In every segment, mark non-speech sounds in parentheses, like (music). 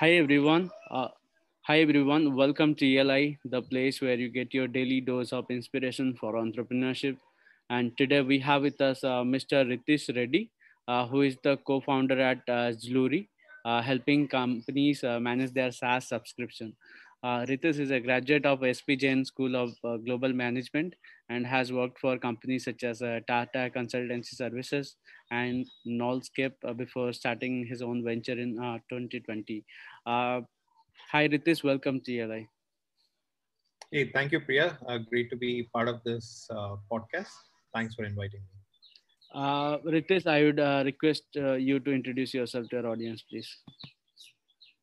Hi everyone. Uh, hi everyone. Welcome to ELI, the place where you get your daily dose of inspiration for entrepreneurship. And today we have with us uh, Mr. Ritish Reddy, uh, who is the co-founder at uh, Zluri, uh, helping companies uh, manage their SaaS subscription. Uh, Ritish is a graduate of SP Jain School of uh, Global Management and has worked for companies such as Tata Consultancy Services and Knolskape before starting his own venture in uh, 2020. Uh, hi, Ritish. Welcome to ELI. Hey, thank you, Priya. Uh, great to be part of this uh, podcast. Thanks for inviting me. Uh, Ritish, I would uh, request uh, you to introduce yourself to our audience, please.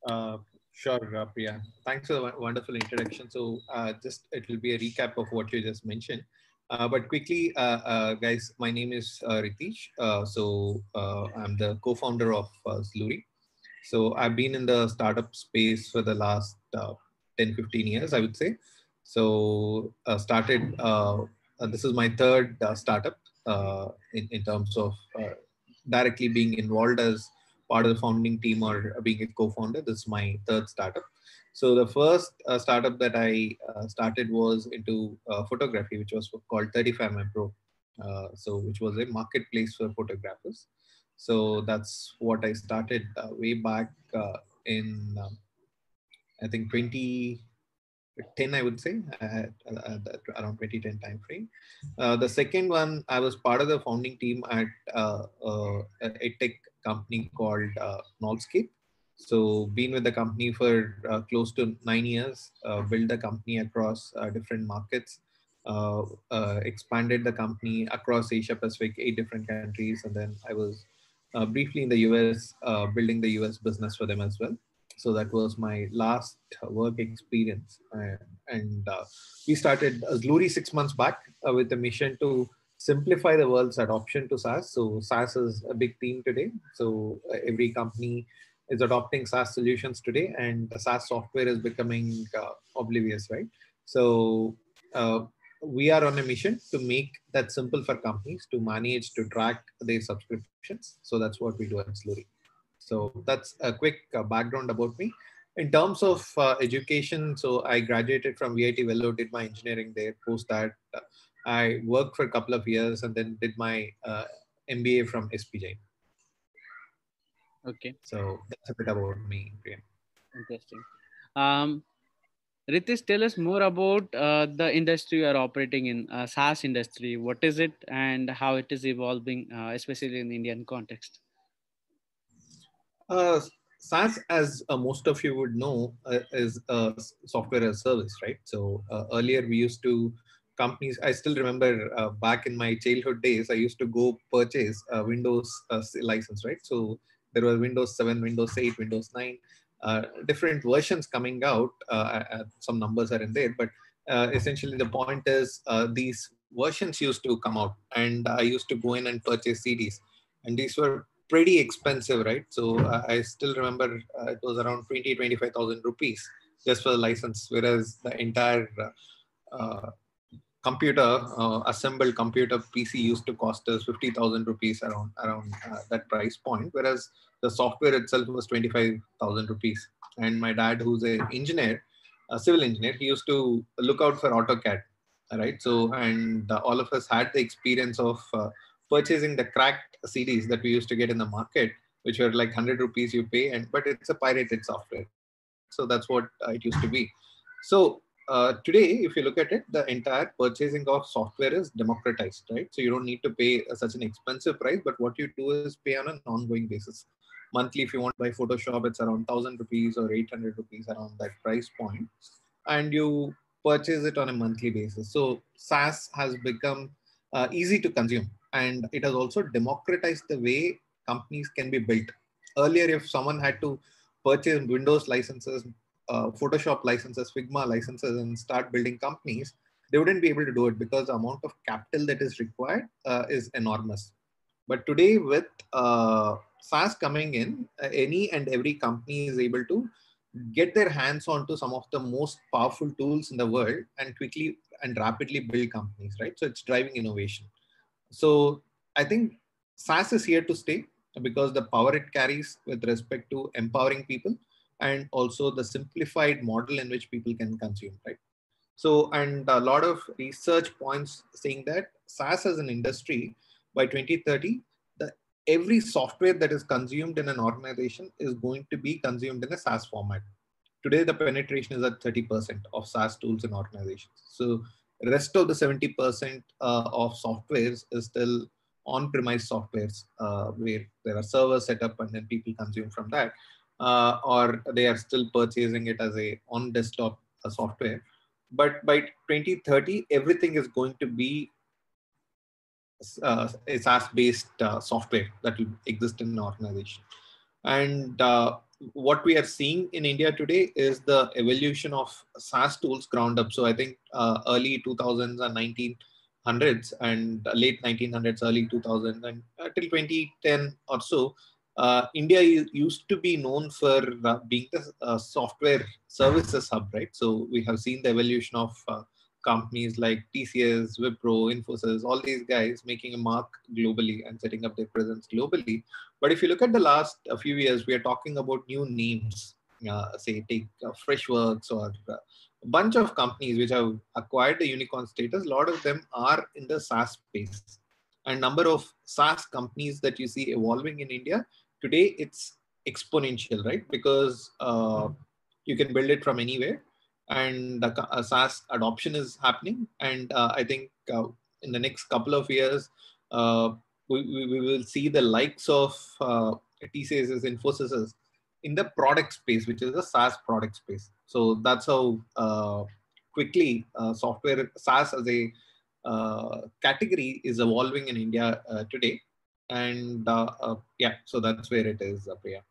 Uh, sure, uh, Priya. Thanks for the wonderful introduction. So, uh, just it will be a recap of what you just mentioned. Uh, but quickly, uh, uh, guys, my name is uh, Ritish. Uh, so, uh, I'm the co founder of uh, Zluri. So, I've been in the startup space for the last uh, 10 15 years, I would say. So, uh, started, uh, uh, this is my third uh, startup uh, in, in terms of directly being involved as part of the founding team or being a co-founder. This is my third startup. So the first startup that I started was into photography, which was called 35mm Pro. Uh, so which was a marketplace for photographers. So that's what I started uh, way back uh, in, um, I think 2010, I would say, at, at around 2010 timeframe. Uh, the second one, I was part of the founding team at uh, a tech company called uh, Knolskape. So, been with the company for uh, close to nine years, uh, built the company across different markets, uh, uh, expanded the company across Asia Pacific, eight different countries, and then I was briefly in the US, uh, building the US business for them as well. So that was my last work experience, uh, and uh, we started Zluri six months back uh, with a mission to simplify the world's adoption to SaaS. So SaaS is a big theme today. So uh, every company is adopting SaaS solutions today, and the SaaS software is becoming uh, oblivious, right? So uh, we are on a mission to make that simple for companies to manage to track their subscriptions. So that's what we do at Zluri. So that's a quick uh, background about me. In terms of uh, education, so I graduated from VIT Vellore, did my engineering there. Post that, uh, I worked for a couple of years and then did my uh, MBA from SPJ. Okay, So that's a bit about me. Priya. interesting. Um, Ritish, tell us more about uh, the industry you are operating in, uh, SaaS industry. What is it and how it is evolving, uh, especially in Indian context? Uh, SaaS, as uh, most of you would know, uh, is software as a service, right? So earlier we used to companies. I still remember back in my childhood days, I used to go purchase a Windows license, right? So there were Windows 7, Windows 8, Windows 9, uh, different versions coming out. Uh, uh, some numbers are in there, but uh, essentially the point is uh, these versions used to come out, and I used to go in and purchase CDs, and these were pretty expensive, right? So uh, I still remember uh, it was around 20, 25,000 rupees just for the license, whereas the entire uh, uh, computer, uh, assembled computer PC used to cost us 50,000 rupees around, around uh, that price point, whereas the software itself was 25,000 rupees. And my dad, who's an engineer, a civil engineer, he used to look out for AutoCAD, right? So, and uh, all of us had the experience of uh, purchasing the cracked CDs that we used to get in the market, which were like 100 rupees you pay, and but it's a pirated software. So that's what uh, it used to be. So uh, today, if you look at it, the entire purchasing of software is democratized, right? So you don't need to pay uh, such an expensive price, but what you do is pay on an ongoing basis. Monthly, if you want to buy Photoshop, it's around 1000 rupees or 800 rupees around that price point, and you purchase it on a monthly basis. So SaaS has become uh, easy to consume and it has also democratized the way companies can be built. Earlier, if someone had to purchase Windows licenses, uh, Photoshop licenses, Figma licenses, and start building companies, they wouldn't be able to do it because the amount of capital that is required uh, is enormous. But today, with uh, SaaS coming in, uh, any and every company is able to get their hands onto some of the most powerful tools in the world and quickly and rapidly build companies, right? So it's driving innovation. So I think SaaS is here to stay because the power it carries with respect to empowering people and also the simplified model in which people can consume, right? So, and a lot of research points saying that SaaS as an industry by 2030, the every software that is consumed in an organization is going to be consumed in a SaaS format. Today, the penetration is at 30% of SaaS tools in organizations. So, rest of the 70% uh, of softwares is still on-premise softwares uh, where there are servers set up and then people consume from that, uh, or they are still purchasing it as a on-desktop uh, software. But by 2030, everything is going to be uh, SaaS-based uh, software that will exist in an organization. And uh, what we are seeing in India today is the evolution of SaaS tools ground up. So I think early 2000s and 1900s and late 1900s, early 2000s, and until 2010 or so, uh, India used to be known for uh, being the uh, software services hub, right? So we have seen the evolution of companies like TCS, Wipro, Infosys, all these guys making a mark globally and setting up their presence globally. But if you look at the last few years, we are talking about new names, uh, say take uh, Freshworks or uh, a bunch of companies which have acquired the unicorn status. A lot of them are in the SaaS space. And number of SaaS companies that you see evolving in India today, it's exponential, right? Because uh, you can build it from anywhere and the uh, SaaS adoption is happening. And uh, I think uh, in the next couple of years, uh, we, we, will see the likes of uh, TCS, Infosys in the product space, which is the SaaS product space. So that's how uh, quickly uh, software SaaS as a category is evolving in India today. And yeah, so that's where it is, Priya.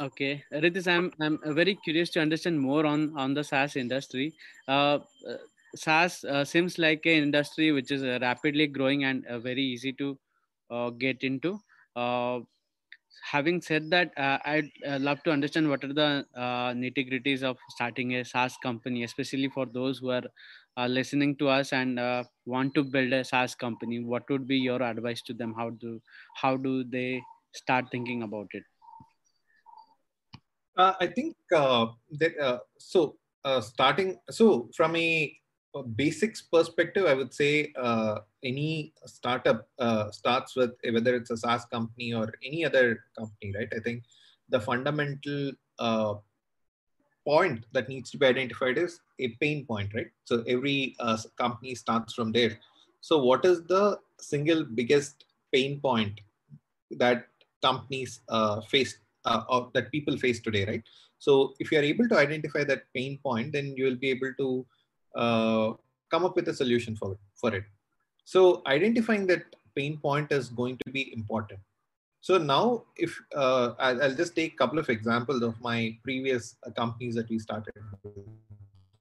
Okay, Ritis, I'm I'm very curious to understand more on on the SaaS industry. Uh, uh SaaS uh, seems like an industry which is uh, rapidly growing and uh, very easy to uh, get into. having said that, I'd love to understand what are the nitty gritties of starting a SaaS company, especially for those who are listening to us and want to build a SaaS company. What would be your advice to them? How do how do they start thinking about it? Uh, I think uh, that uh, so uh, starting so from a, a, basics perspective, I would say uh, any startup uh, starts with whether it's a SaaS company or any other company, right? I think the fundamental point that needs to be identified is a pain point, right? So every company starts from there. So what is the single biggest pain point that companies face uh, that people face today, right? So if you are able to identify that pain point, then you will be able to uh, come up with a solution for it, for it. So identifying that pain point is going to be important. So now, if uh, I'll, I'll, just take a couple of examples of my previous uh, companies that we started.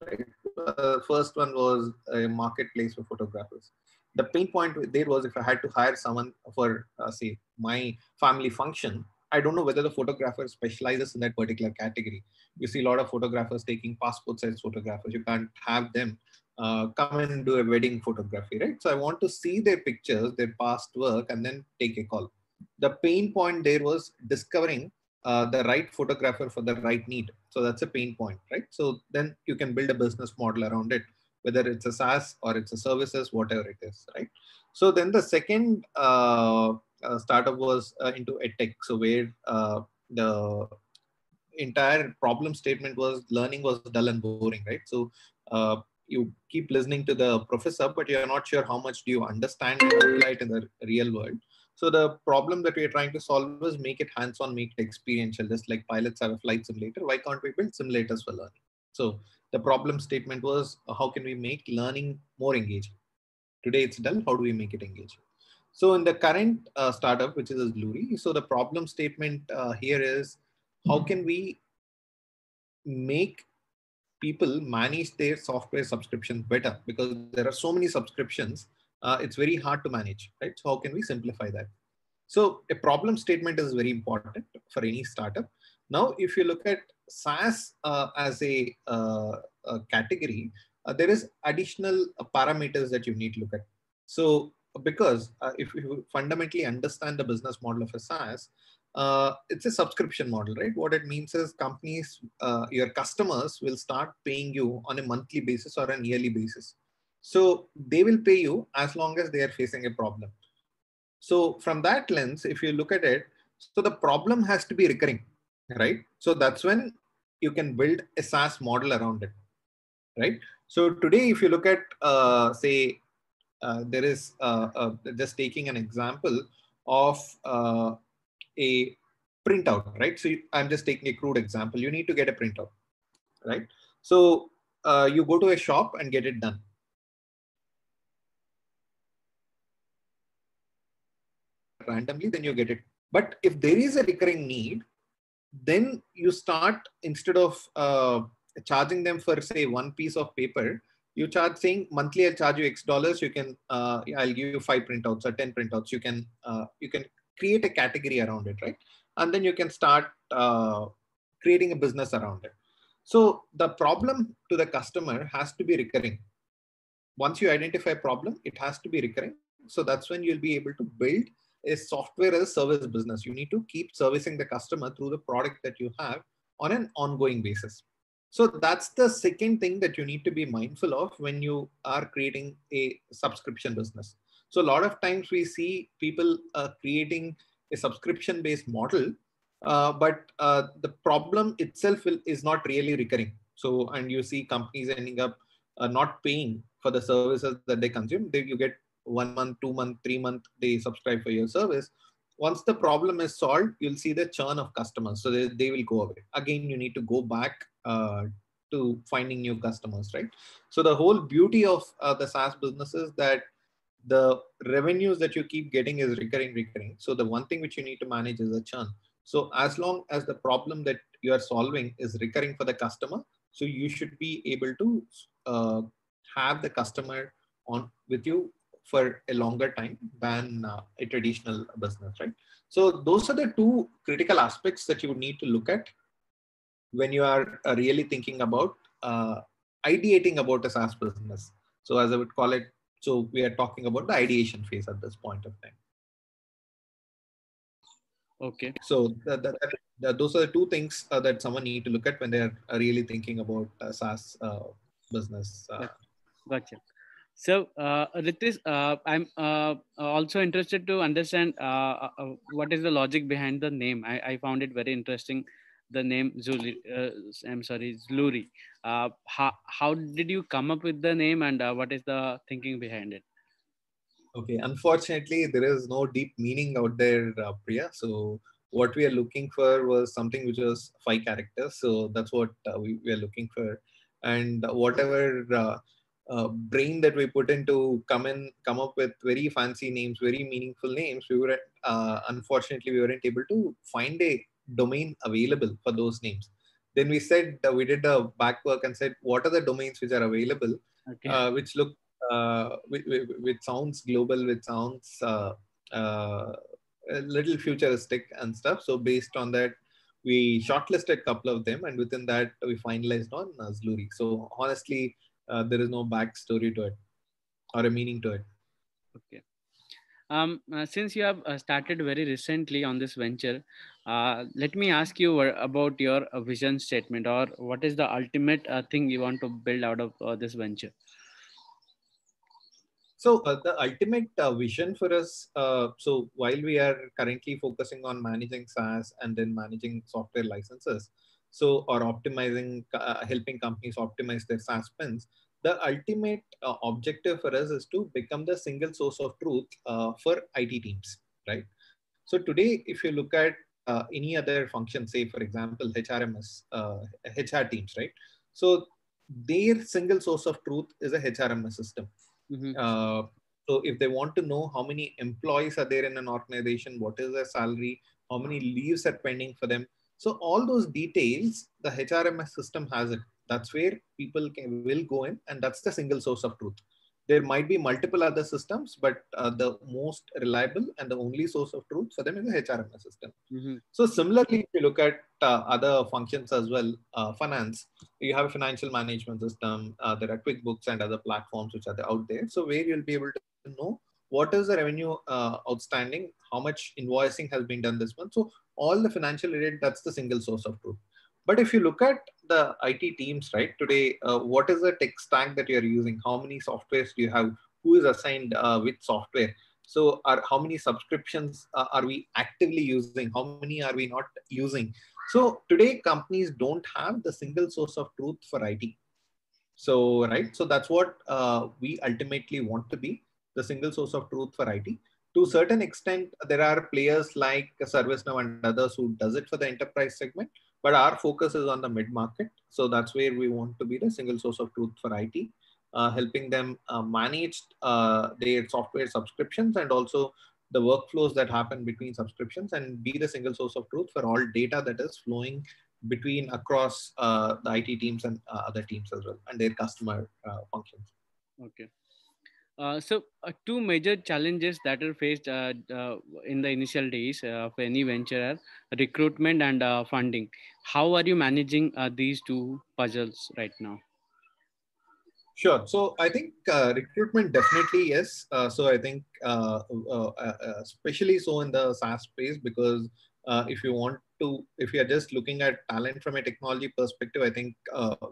Right? Uh, first one was a marketplace for photographers. The pain point there was if I had to hire someone for, uh, say, my family function, I don't know whether the photographer specializes in that particular category. You see a lot of photographers taking passport size photographers. You can't have them uh, come and do a wedding photography, right? So I want to see their pictures, their past work, and then take a call. The pain point there was discovering uh, the right photographer for the right need. So that's a pain point, right? So then you can build a business model around it, whether it's a SaaS or it's a services, whatever it is, right? So then the second uh, startup was uh, into edtech, so where uh, the entire problem statement was learning was dull and boring, right? So you keep listening to the professor, but you're not sure how much do you understand and apply it in the real world. So the problem that we're trying to solve is make it hands-on, make it experiential, just like pilots have a flight simulator. Why can't we build simulators for learning? So the problem statement was, how can we make learning more engaging? Today it's dull, how do we make it engaging? So in the current uh, startup, which is a Luri, so the problem statement uh, here is how can we make people manage their software subscription better because there are so many subscriptions, uh, it's very hard to manage, right? So how can we simplify that? So a problem statement is very important for any startup. Now, if you look at SaaS uh, as a, uh, a category, uh, there is additional parameters that you need to look at. So because uh, if you fundamentally understand the business model of a SaaS, uh, it's a subscription model, right? What it means is companies, uh, your customers will start paying you on a monthly basis or an yearly basis. So they will pay you as long as they are facing a problem. So from that lens, if you look at it, so the problem has to be recurring, right? So that's when you can build a SaaS model around it, right? So today, if you look at, uh, say, there is uh, uh just taking an example of uh, a printout, right? So I'm just taking a crude example. You need to get a printout, right? So uh, you go to a shop and get it done. randomly, then you get it. But if there is a recurring need, then you start instead of uh, charging them for say one piece of paper, you charge saying monthly I'll charge you X dollars. You can uh, I'll give you five printouts or ten printouts. You can uh, you can create a category around it, right? And then you can start uh, creating a business around it. So the problem to the customer has to be recurring. Once you identify a problem, it has to be recurring. So that's when you'll be able to build a software as a service business. You need to keep servicing the customer through the product that you have on an ongoing basis. So that's the second thing that you need to be mindful of when you are creating a subscription business. So a lot of times we see people uh, creating a subscription based model, uh, but uh, the problem itself will, is not really recurring. So, and you see companies ending up uh, not paying for the services that they consume. They, you get one month, two month, three month, they subscribe for your service. Once the problem is solved, you'll see the churn of customers. So they, they will go away. Again, you need to go back uh, to finding new customers, right? So the whole beauty of uh, the SaaS business is that the revenues that you keep getting is recurring, recurring. So the one thing which you need to manage is a churn. So as long as the problem that you are solving is recurring for the customer, so you should be able to uh, have the customer on with you for a longer time than uh, a traditional business, right? So those are the two critical aspects that you would need to look at when you are uh, really thinking about uh, ideating about a SaaS business. So as I would call it, so we are talking about the ideation phase at this point of time. Okay. So those are the two things uh, that someone need to look at when they are really thinking about uh, SaaS uh, business. Gotcha. So, uh, Ritish, uh, I'm uh, also interested to understand uh, uh, what is the logic behind the name. I, I found it very interesting. The name Zuli, uh, I'm sorry, Zluri. Uh, how, how did you come up with the name and what is the thinking behind it? Okay, unfortunately, there is no deep meaning out there, Priya. So, what we are looking for was something which was five characters. So, that's what we, we are looking for. And whatever uh, brain that we put into come in come up with very fancy names very meaningful names we were uh, unfortunately we weren't able to find a domain available for those names then we said uh, we did the back work and said what are the domains which are available okay. Uh, which look uh, which, which, sounds global which sounds uh, a little futuristic and stuff so based on that we shortlisted a couple of them and within that we finalized on uh, Zluri. So honestly, uh, there is no backstory to it or a meaning to it. Okay. Um, uh, since you have uh, started very recently on this venture, uh, let me ask you about your uh, vision statement or what is the ultimate uh, thing you want to build out of this venture? So the ultimate vision for us, so while we are currently focusing on managing SaaS and then managing software licenses, so or optimizing uh, helping companies optimize their SaaS spends. The ultimate uh, objective for us is to become the single source of truth uh, for IT teams, right? So today, if you look at uh, any other function, say for example HRMS, HR uh, teams, right? So their single source of truth is a HRMS system. Mm-hmm. Uh, so if they want to know how many employees are there in an organization, what is their salary, how many leaves are pending for them, so all those details, the HRMS system has it. That's where people can, will go in and that's the single source of truth. There might be multiple other systems, but uh, the most reliable and the only source of truth for them is the HRMS system. Mm-hmm. So similarly, if you look at uh, other functions as well, uh, finance, you have a financial management system. Uh, there are QuickBooks and other platforms which are out there. So where you'll be able to know what is the revenue uh, outstanding, how much invoicing has been done this month. So all the financial related, that's the single source of truth. But if you look at the IT teams, right, today, uh, what is the tech stack that you're using? How many softwares do you have? Who is assigned uh, with software? So are, how many subscriptions uh, are we actively using? How many are we not using? So today companies don't have the single source of truth for IT. So, right. So that's what uh, we ultimately want to be the single source of truth for IT. To a certain extent, there are players like ServiceNow and others who does it for the enterprise segment, but our focus is on the mid market. So that's where we want to be the single source of truth for IT, uh, helping them uh, manage uh, their software subscriptions and also the workflows that happen between subscriptions and be the single source of truth for all data that is flowing between across uh, the IT teams and uh, other teams as well and their customer uh, functions. Okay. Uh, so uh, two major challenges that are faced uh, in the initial days of any venture are recruitment and funding. How are you managing these two puzzles right now? Sure. So I think uh, recruitment definitely yes. Uh, so I think uh, especially so in the SaaS space because if you want to, if you are just looking at talent from a technology perspective, I think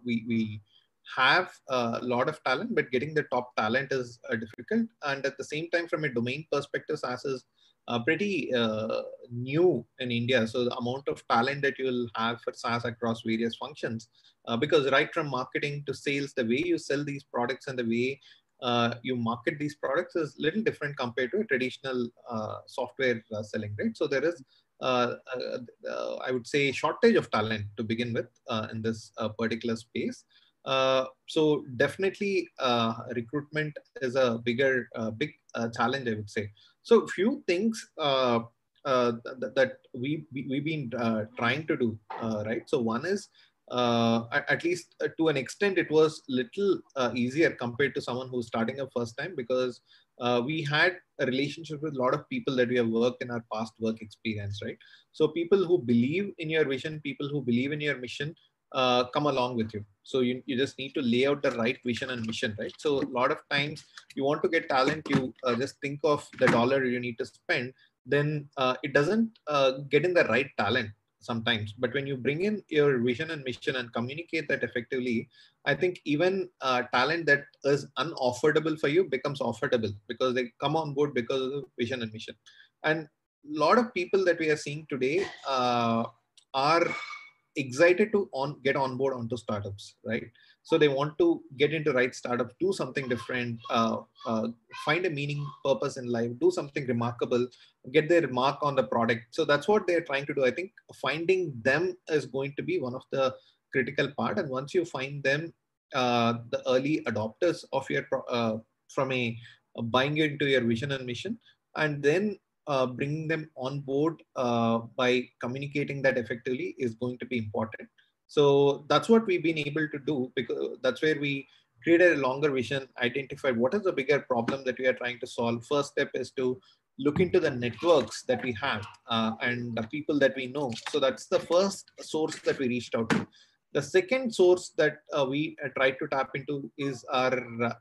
we we have a lot of talent, but getting the top talent is uh, difficult. And at the same time, from a domain perspective, SaaS is uh, pretty uh, new in India. So the amount of talent that you will have for SaaS across various functions, uh, because right from marketing to sales, the way you sell these products and the way uh, you market these products is little different compared to a traditional uh, software selling, right? So there is uh, uh, I would say shortage of talent to begin with uh, in this particular space. Uh, so definitely uh, recruitment is a bigger, uh, big uh, challenge, I would say. So few things uh, th that we, we, have been trying to do, right? So one is, at, at, least to an extent, it was little easier compared to someone who's starting up first time because uh, we had a relationship with a lot of people that we have worked in our past work experience, right? So people who believe in your vision, people who believe in your mission, uh, come along with you. So you, you just need to lay out the right vision and mission, right? So a lot of times you want to get talent, you uh, just think of the dollar you need to spend, then uh, it doesn't uh, get in the right talent sometimes. But when you bring in your vision and mission and communicate that effectively, I think even uh, talent that is unaffordable for you becomes affordable because they come on board because of the vision and mission. And a lot of people that we are seeing today uh, are excited to on get on board onto startups, right? So they want to get into right startup, do something different, uh, uh, find a meaning, purpose in life, do something remarkable, get their mark on the product. So that's what they're trying to do. I think finding them is going to be one of the critical part. And once you find them, uh, the early adopters of your uh, from a buying into your vision and mission, and then uh, bringing them on board uh, by communicating that effectively is going to be important. So that's what we've been able to do because that's where we created a longer vision, identified what is the bigger problem that we are trying to solve. First step is to look into the networks that we have uh, and the people that we know. So that's the first source that we reached out to. The second source that uh, we uh, tried to tap into is our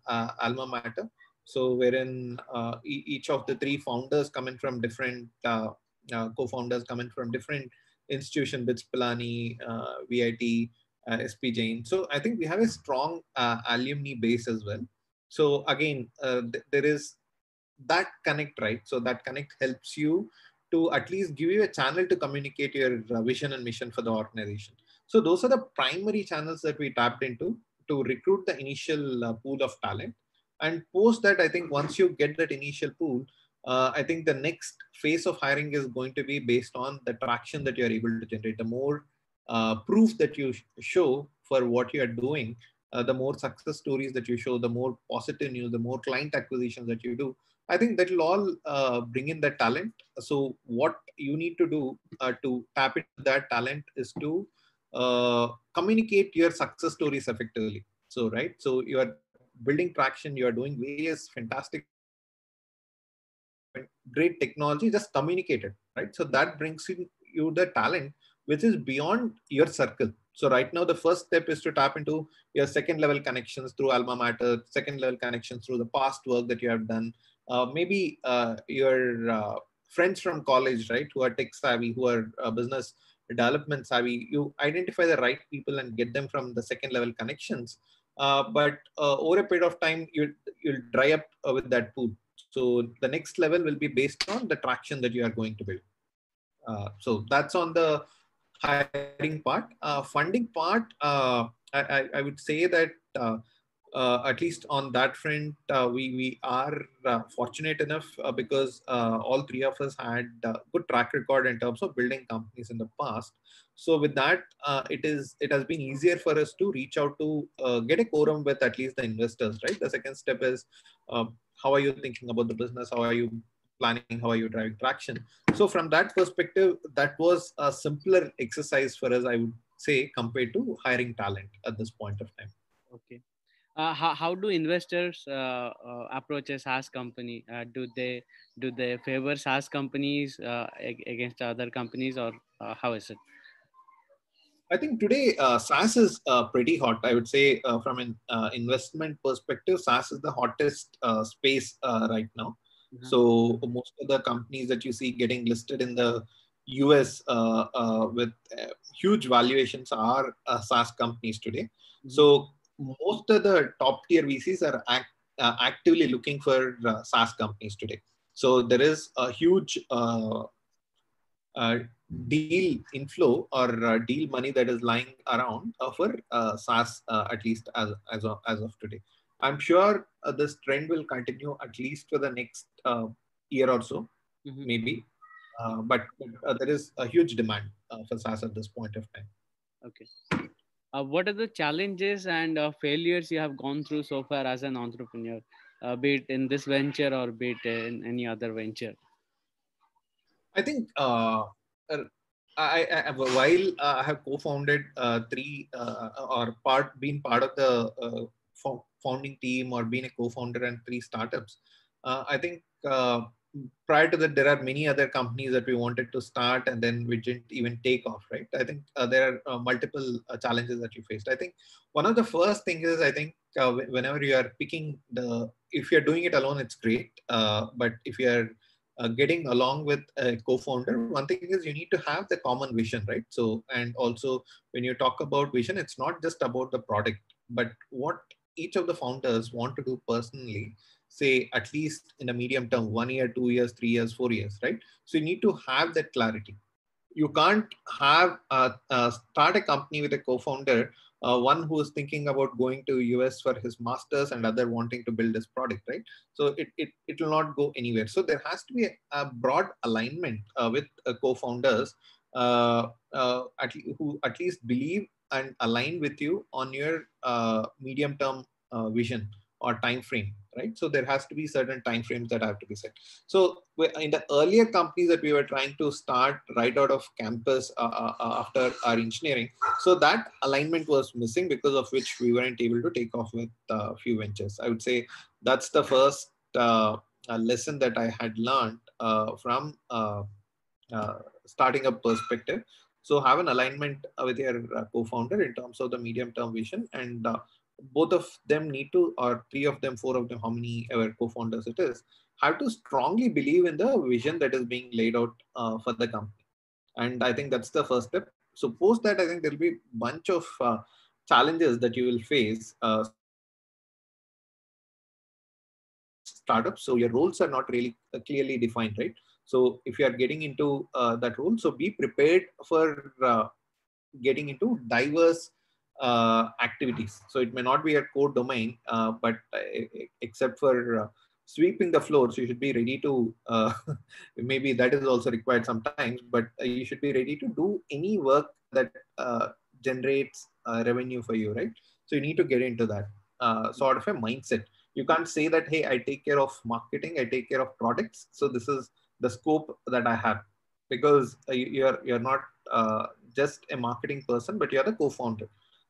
uh, alma mater. So wherein uh, each of the three founders coming from different uh, uh, co-founders coming from different institution, BITS Pilani, VIT, SP Jain. So I think we have a strong alumni base as well. So again, th there is that connect, right? So that connect helps you to at least give you a channel to communicate your vision and mission for the organization. So those are the primary channels that we tapped into to recruit the initial pool of talent. And post that, I think once you get that initial pool, uh, I think the next phase of hiring is going to be based on the traction that you're able to generate. The more uh, proof that you sh show for what you are doing, uh, the more success stories that you show, the more positive news, the more client acquisitions that you do. I think that will all uh, bring in that talent. So what you need to do uh, to tap into that talent is to uh, communicate your success stories effectively. So right, so you are building traction, you are doing various fantastic, great technology, just communicate it, right? So that brings in you the talent which is beyond your circle. So right now, the first step is to tap into your second level connections through Alma Mater, second level connections through the past work that you have done, uh, maybe uh, your uh, friends from college, right, who are tech savvy, who are uh, business development savvy, you identify the right people and get them from the second level connections. Uh, but uh, over a period of time, you, you'll dry up with that pool. So the next level will be based on the traction that you are going to build. so that's on the hiring part. funding part, I, I, I, would say that uh, at least on that front, uh, we we are uh, fortunate enough uh, because uh, all three of us had good track record in terms of building companies in the past. So with that, it is it has been easier for us to reach out to get a quorum with at least the investors. Right. The second step is how are you thinking about the business? How are you planning? How are you driving traction? So from that perspective, that was a simpler exercise for us, I would say, compared to hiring talent at this point of time. Okay uh, how, how do investors uh, uh, approach a SaaS company? Uh, do they do they favor SaaS companies uh, against other companies, or uh, how is it? I think today SaaS is pretty hot. I would say from an investment perspective, SaaS is the hottest space right now. Mm-hmm. So most of the companies that you see getting listed in the US with huge valuations are SaaS companies today. Mm-hmm. So most of the top tier VCs are act, uh, actively looking for uh, SaaS companies today. So there is a huge uh, uh deal inflow or uh, deal money that is lying around uh, for SaaS, at least as, as, of, as of today. I'm sure this trend will continue at least for the next year or so, mm-hmm. maybe. but there is a huge demand for SaaS at this point of time. Okay uh, what are the challenges and uh, failures you have gone through so far as an entrepreneur, uh, be it in this venture or be it in any other venture? I think uh, uh, I, I, while uh, I have co-founded three or part been part of the founding team or been a co-founder and three startups, I think prior to that, there are many other companies that we wanted to start and then we didn't even take off, right? I think uh, there are uh, multiple uh, challenges that you faced. I think one of the first things is I think uh, whenever you are picking the, if you're doing it alone, it's great. Uh, but if you're uh, getting along with a co-founder, one thing is you need to have the common vision, right? So, and also when you talk about vision, it's not just about the product, but what each of the founders want to do personally say at least in a medium term, one year, two years, three years, four years, right? So you need to have that clarity. You can't have uh, uh, start a company with a co-founder, uh, one who is thinking about going to US for his masters and other wanting to build this product, right? So it, it, it will not go anywhere. So there has to be a, a broad alignment uh, with uh, co-founders uh, at, who at least believe and align with you on your medium term vision or time frame right? So there has to be certain time frames that have to be set. So in the earlier companies that we were trying to start right out of campus uh, uh, uh, after our engineering, so that alignment was missing because of which we weren't able to take off with a uh, few ventures. I would say that's the first uh, lesson that I had learned uh, from starting a perspective. So have an alignment with your co-founder in terms of the medium-term vision and both of them need to, or three of them, four of them, how many ever co-founders it is, have to strongly believe in the vision that is being laid out uh, for the company. And I think that's the first step. So post that, I think there'll be a bunch of uh, challenges that you will face. Uh, startups. So your roles are not really uh, clearly defined, right? So if you are getting into uh, that role, so be prepared for uh, getting into diverse uh, activities. So it may not be a core domain, uh, but uh, except for uh, sweeping the floors, you should be ready to, uh, (laughs) maybe that is also required sometimes, but you should be ready to do any work that generates revenue for you, right? So you need to get into that sort of a mindset. You can't say that, hey, I take care of marketing, I take care of products. So this is the scope that I have because you're, you're not uh, just a marketing person, but you're the co-founder.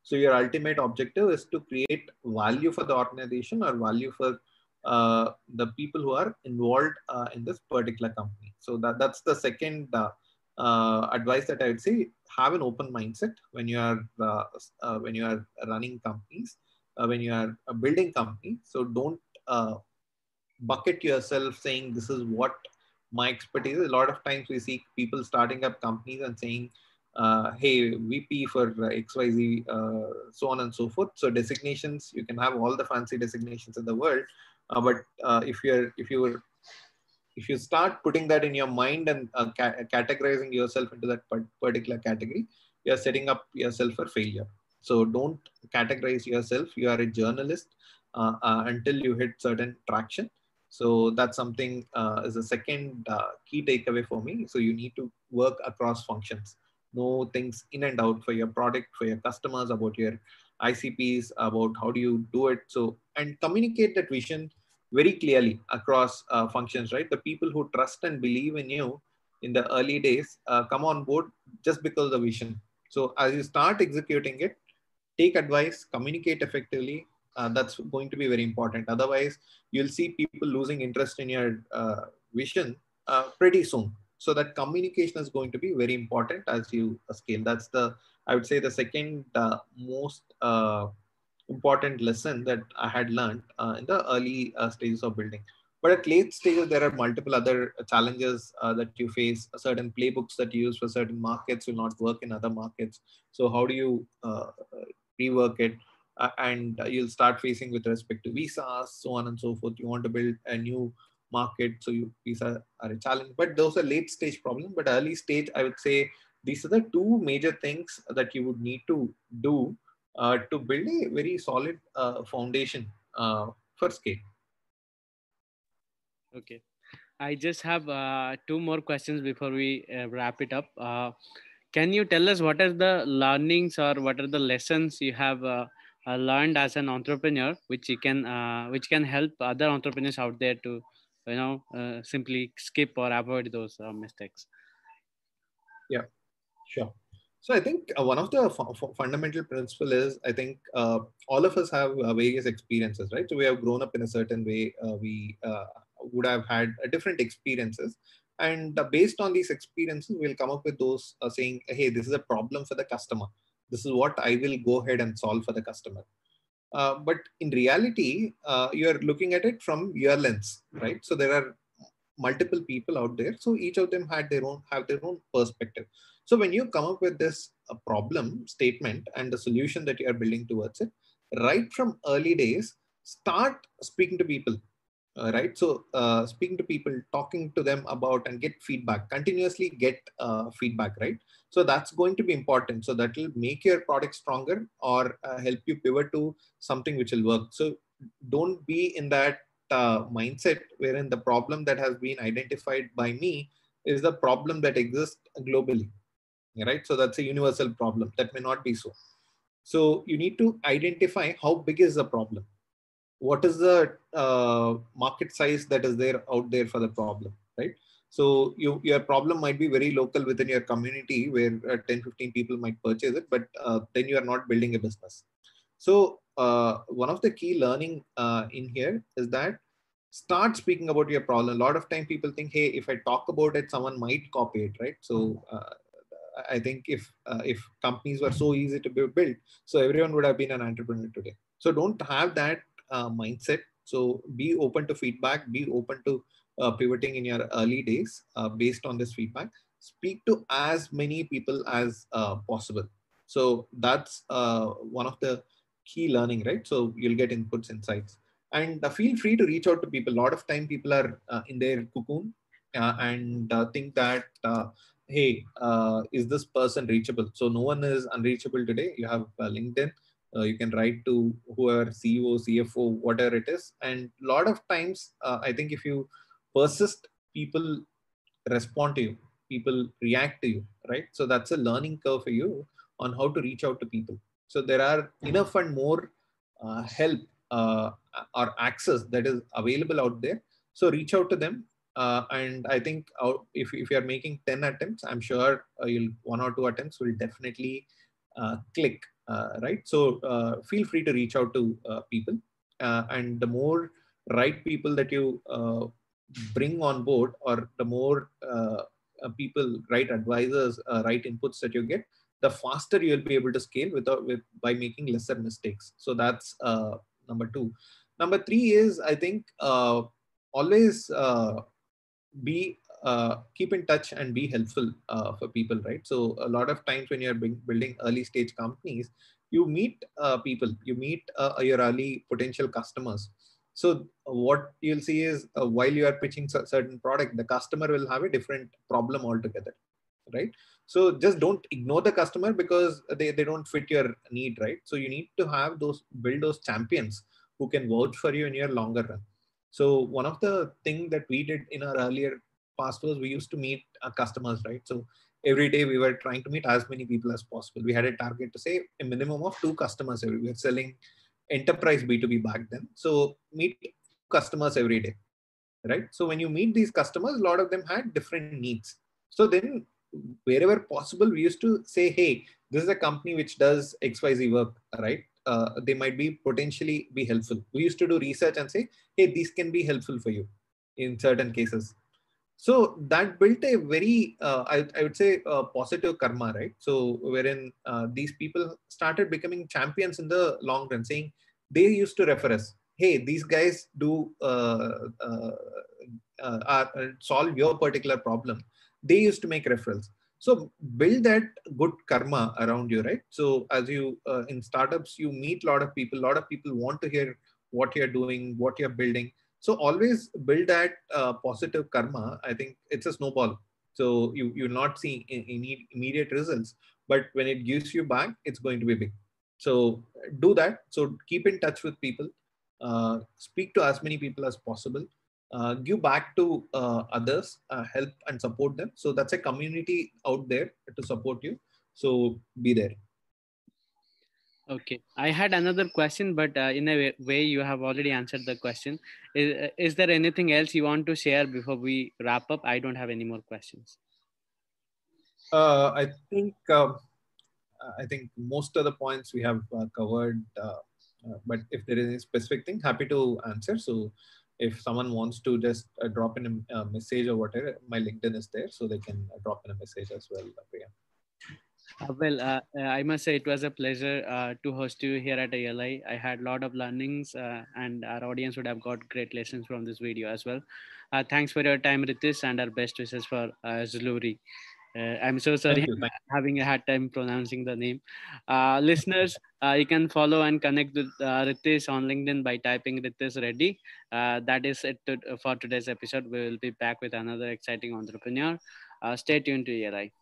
So your ultimate objective is to create value for the organization or value for uh, the people who are involved uh, in this particular company. So that, that's the second uh, uh advice that I would say: have an open mindset when you are uh, uh, when you are running companies, when you are building companies. So don't bucket yourself saying this is what my expertise is. A lot of times we see people starting up companies and saying, uh, hey, VP for XYZ, uh, so on and so forth. So designations, you can have all the fancy designations in the world. Uh, but uh, if you're, if you were, if you start putting that in your mind and uh, ca categorizing yourself into that particular category, you're setting up yourself for failure. So don't categorize yourself. You are a journalist uh, until you hit certain traction so that's something uh, is a second uh, key takeaway for me. So you need to work across functions, know things in and out for your product, for your customers, about your ICPs, about how do you do it. So and communicate that vision very clearly across uh, functions, right? The people who trust and believe in you in the early days uh, come on board just because of the vision. So as you start executing it, take advice, communicate effectively, uh, that's going to be very important. Otherwise, you'll see people losing interest in your uh, vision uh, pretty soon. So that communication is going to be very important as you scale. That's the, I would say the second uh, most uh, important lesson that I had learned uh, in the early stages of building. But at late stages, there are multiple other challenges that you face. Certain playbooks that you use for certain markets will not work in other markets. So how do you rework it? uh, and uh, you'll start facing with respect to visas, so on and so forth. You want to build a new market, so you visa are a challenge. But those are late stage problems. But early stage, I would say these are the two major things that you would need to do uh, to build a very solid uh, foundation uh, for scale. Okay. I just have uh, two more questions before we wrap it up. can you tell us what are the learnings or what are the lessons you have uh, learned as an entrepreneur which you can uh, which can help other entrepreneurs out there to you know uh, simply skip or avoid those uh, mistakes. Yeah sure. So i think uh, one of the fundamental principle is i think uh, all of us have various experiences right? So we have grown up in a certain way we would have had different experiences. And based on these experiences we'll come up with those saying hey this is a problem for the customer. This is what I will go ahead and solve for the customer. Uh, but in reality, uh, you're looking at it from your lens, right? So there are multiple people out there. So each of them had their own have their own perspective. So when you come up with this uh, problem statement and the solution that you are building towards it, right from early days, start speaking to people uh, right? So uh, speaking to people talking to them about and get feedback continuously get uh, feedback right? So that's going to be important. So that will make your product stronger or uh, help you pivot to something which will work. So don't be in that uh, mindset wherein the problem that has been identified by me is the problem that exists globally right? So that's a universal problem. That may not be so. So you need to identify how big is the problem what is the uh, market size that is there out there for the problem, right? So you, your problem might be very local within your community where uh, 10, 15 people might purchase it, but uh, then you are not building a business. So uh, one of the key learning uh, in here is that start speaking about your problem. A lot of time people think, hey, if I talk about it, someone might copy it, right? So uh, I think if if companies were so easy to be built, so everyone would have been an entrepreneur today. So don't have that uh, mindset. So be open to feedback, be open to uh, pivoting in your early days uh, based on this feedback. Speak to as many people as uh, possible. So that's uh, one of the key learning, right? So you'll get inputs, insights, and uh, feel free to reach out to people. A lot of time people are in their cocoon and think that hey, uh, is this person reachable? So no one is unreachable today. You have uh, LinkedIn uh, you can write to whoever ceo cfo whatever it is. And a lot of times uh, i think if you persist people respond to you people react to you right? So that's a learning curve for you on how to reach out to people. So there are enough and more uh, help uh, or access that is available out there. So reach out to them. Uh, and i think out, if, if you're making 10 attempts i'm sure uh, you'll one or two attempts will definitely click. uh, Uh, right? So uh, feel free to reach out to uh, people, uh, and the more right people that you uh, bring on board, or the more people, right advisors, right inputs that you get, the faster you'll be able to scale without with by making lesser mistakes. So that's number two. Number three is I think always uh, be uh, keep in touch and be helpful uh, for people, right? So a lot of times when you're building early stage companies, you meet uh, people, you meet uh, your early potential customers. So what you'll see is uh, while you are pitching a certain product, the customer will have a different problem altogether, right? So just don't ignore the customer because they, they don't fit your need, right? So you need to have those build those champions who can vouch for you in your longer run. So one of the thing that we did in our earlier past we used to meet our customers, right? So every day we were trying to meet as many people as possible. We had a target to say a minimum of two customers every. We were selling enterprise B2B back then. So meet customers every day, right? So when you meet these customers, a lot of them had different needs. So then wherever possible, we used to say, hey, this is a company which does XYZ work, right? Uh, they might be potentially be helpful. We used to do research and say, hey, these can be helpful for you in certain cases. So that built a very, uh, I, I, would say, uh, positive karma, right? So wherein uh, these people started becoming champions in the long run, saying they used to refer us. Hey, these guys do uh, uh, solve your particular problem. They used to make referrals so build that good karma around you right so as you uh, in startups you meet a lot of people a lot of people want to hear what you're doing what you're building so always build that uh, positive karma i think it's a snowball so you you'll not seeing any immediate results but when it gives you back it's going to be big so do that so keep in touch with people uh, speak to as many people as possible uh, give back to uh, others, uh, help and support them. So that's a community out there to support you. So be there. Okay, I had another question, but uh, in a way, you have already answered the question. Is, is there anything else you want to share before we wrap up? I don't have any more questions. Uh, I think um, I think most of the points we have uh, covered. but if there is a specific thing, happy to answer. So if someone wants to just uh, drop in a, message or whatever, my LinkedIn is there, so they can uh, drop in a message as well. Uh, well, uh, uh, I must say it was a pleasure uh, to host you here at ALI. I had a lot of learnings, and our audience would have got great lessons from this video as well. thanks for your time, Ritish, and our best wishes for uh, Zuluri. Uh, I'm so sorry Thank having a hard time pronouncing the name. Uh, listeners, uh, you can follow and connect with uh, Ritish on LinkedIn by typing Ritish Reddy. Uh, that is it to, for today's episode. We will be back with another exciting entrepreneur. Uh, stay tuned to ELI.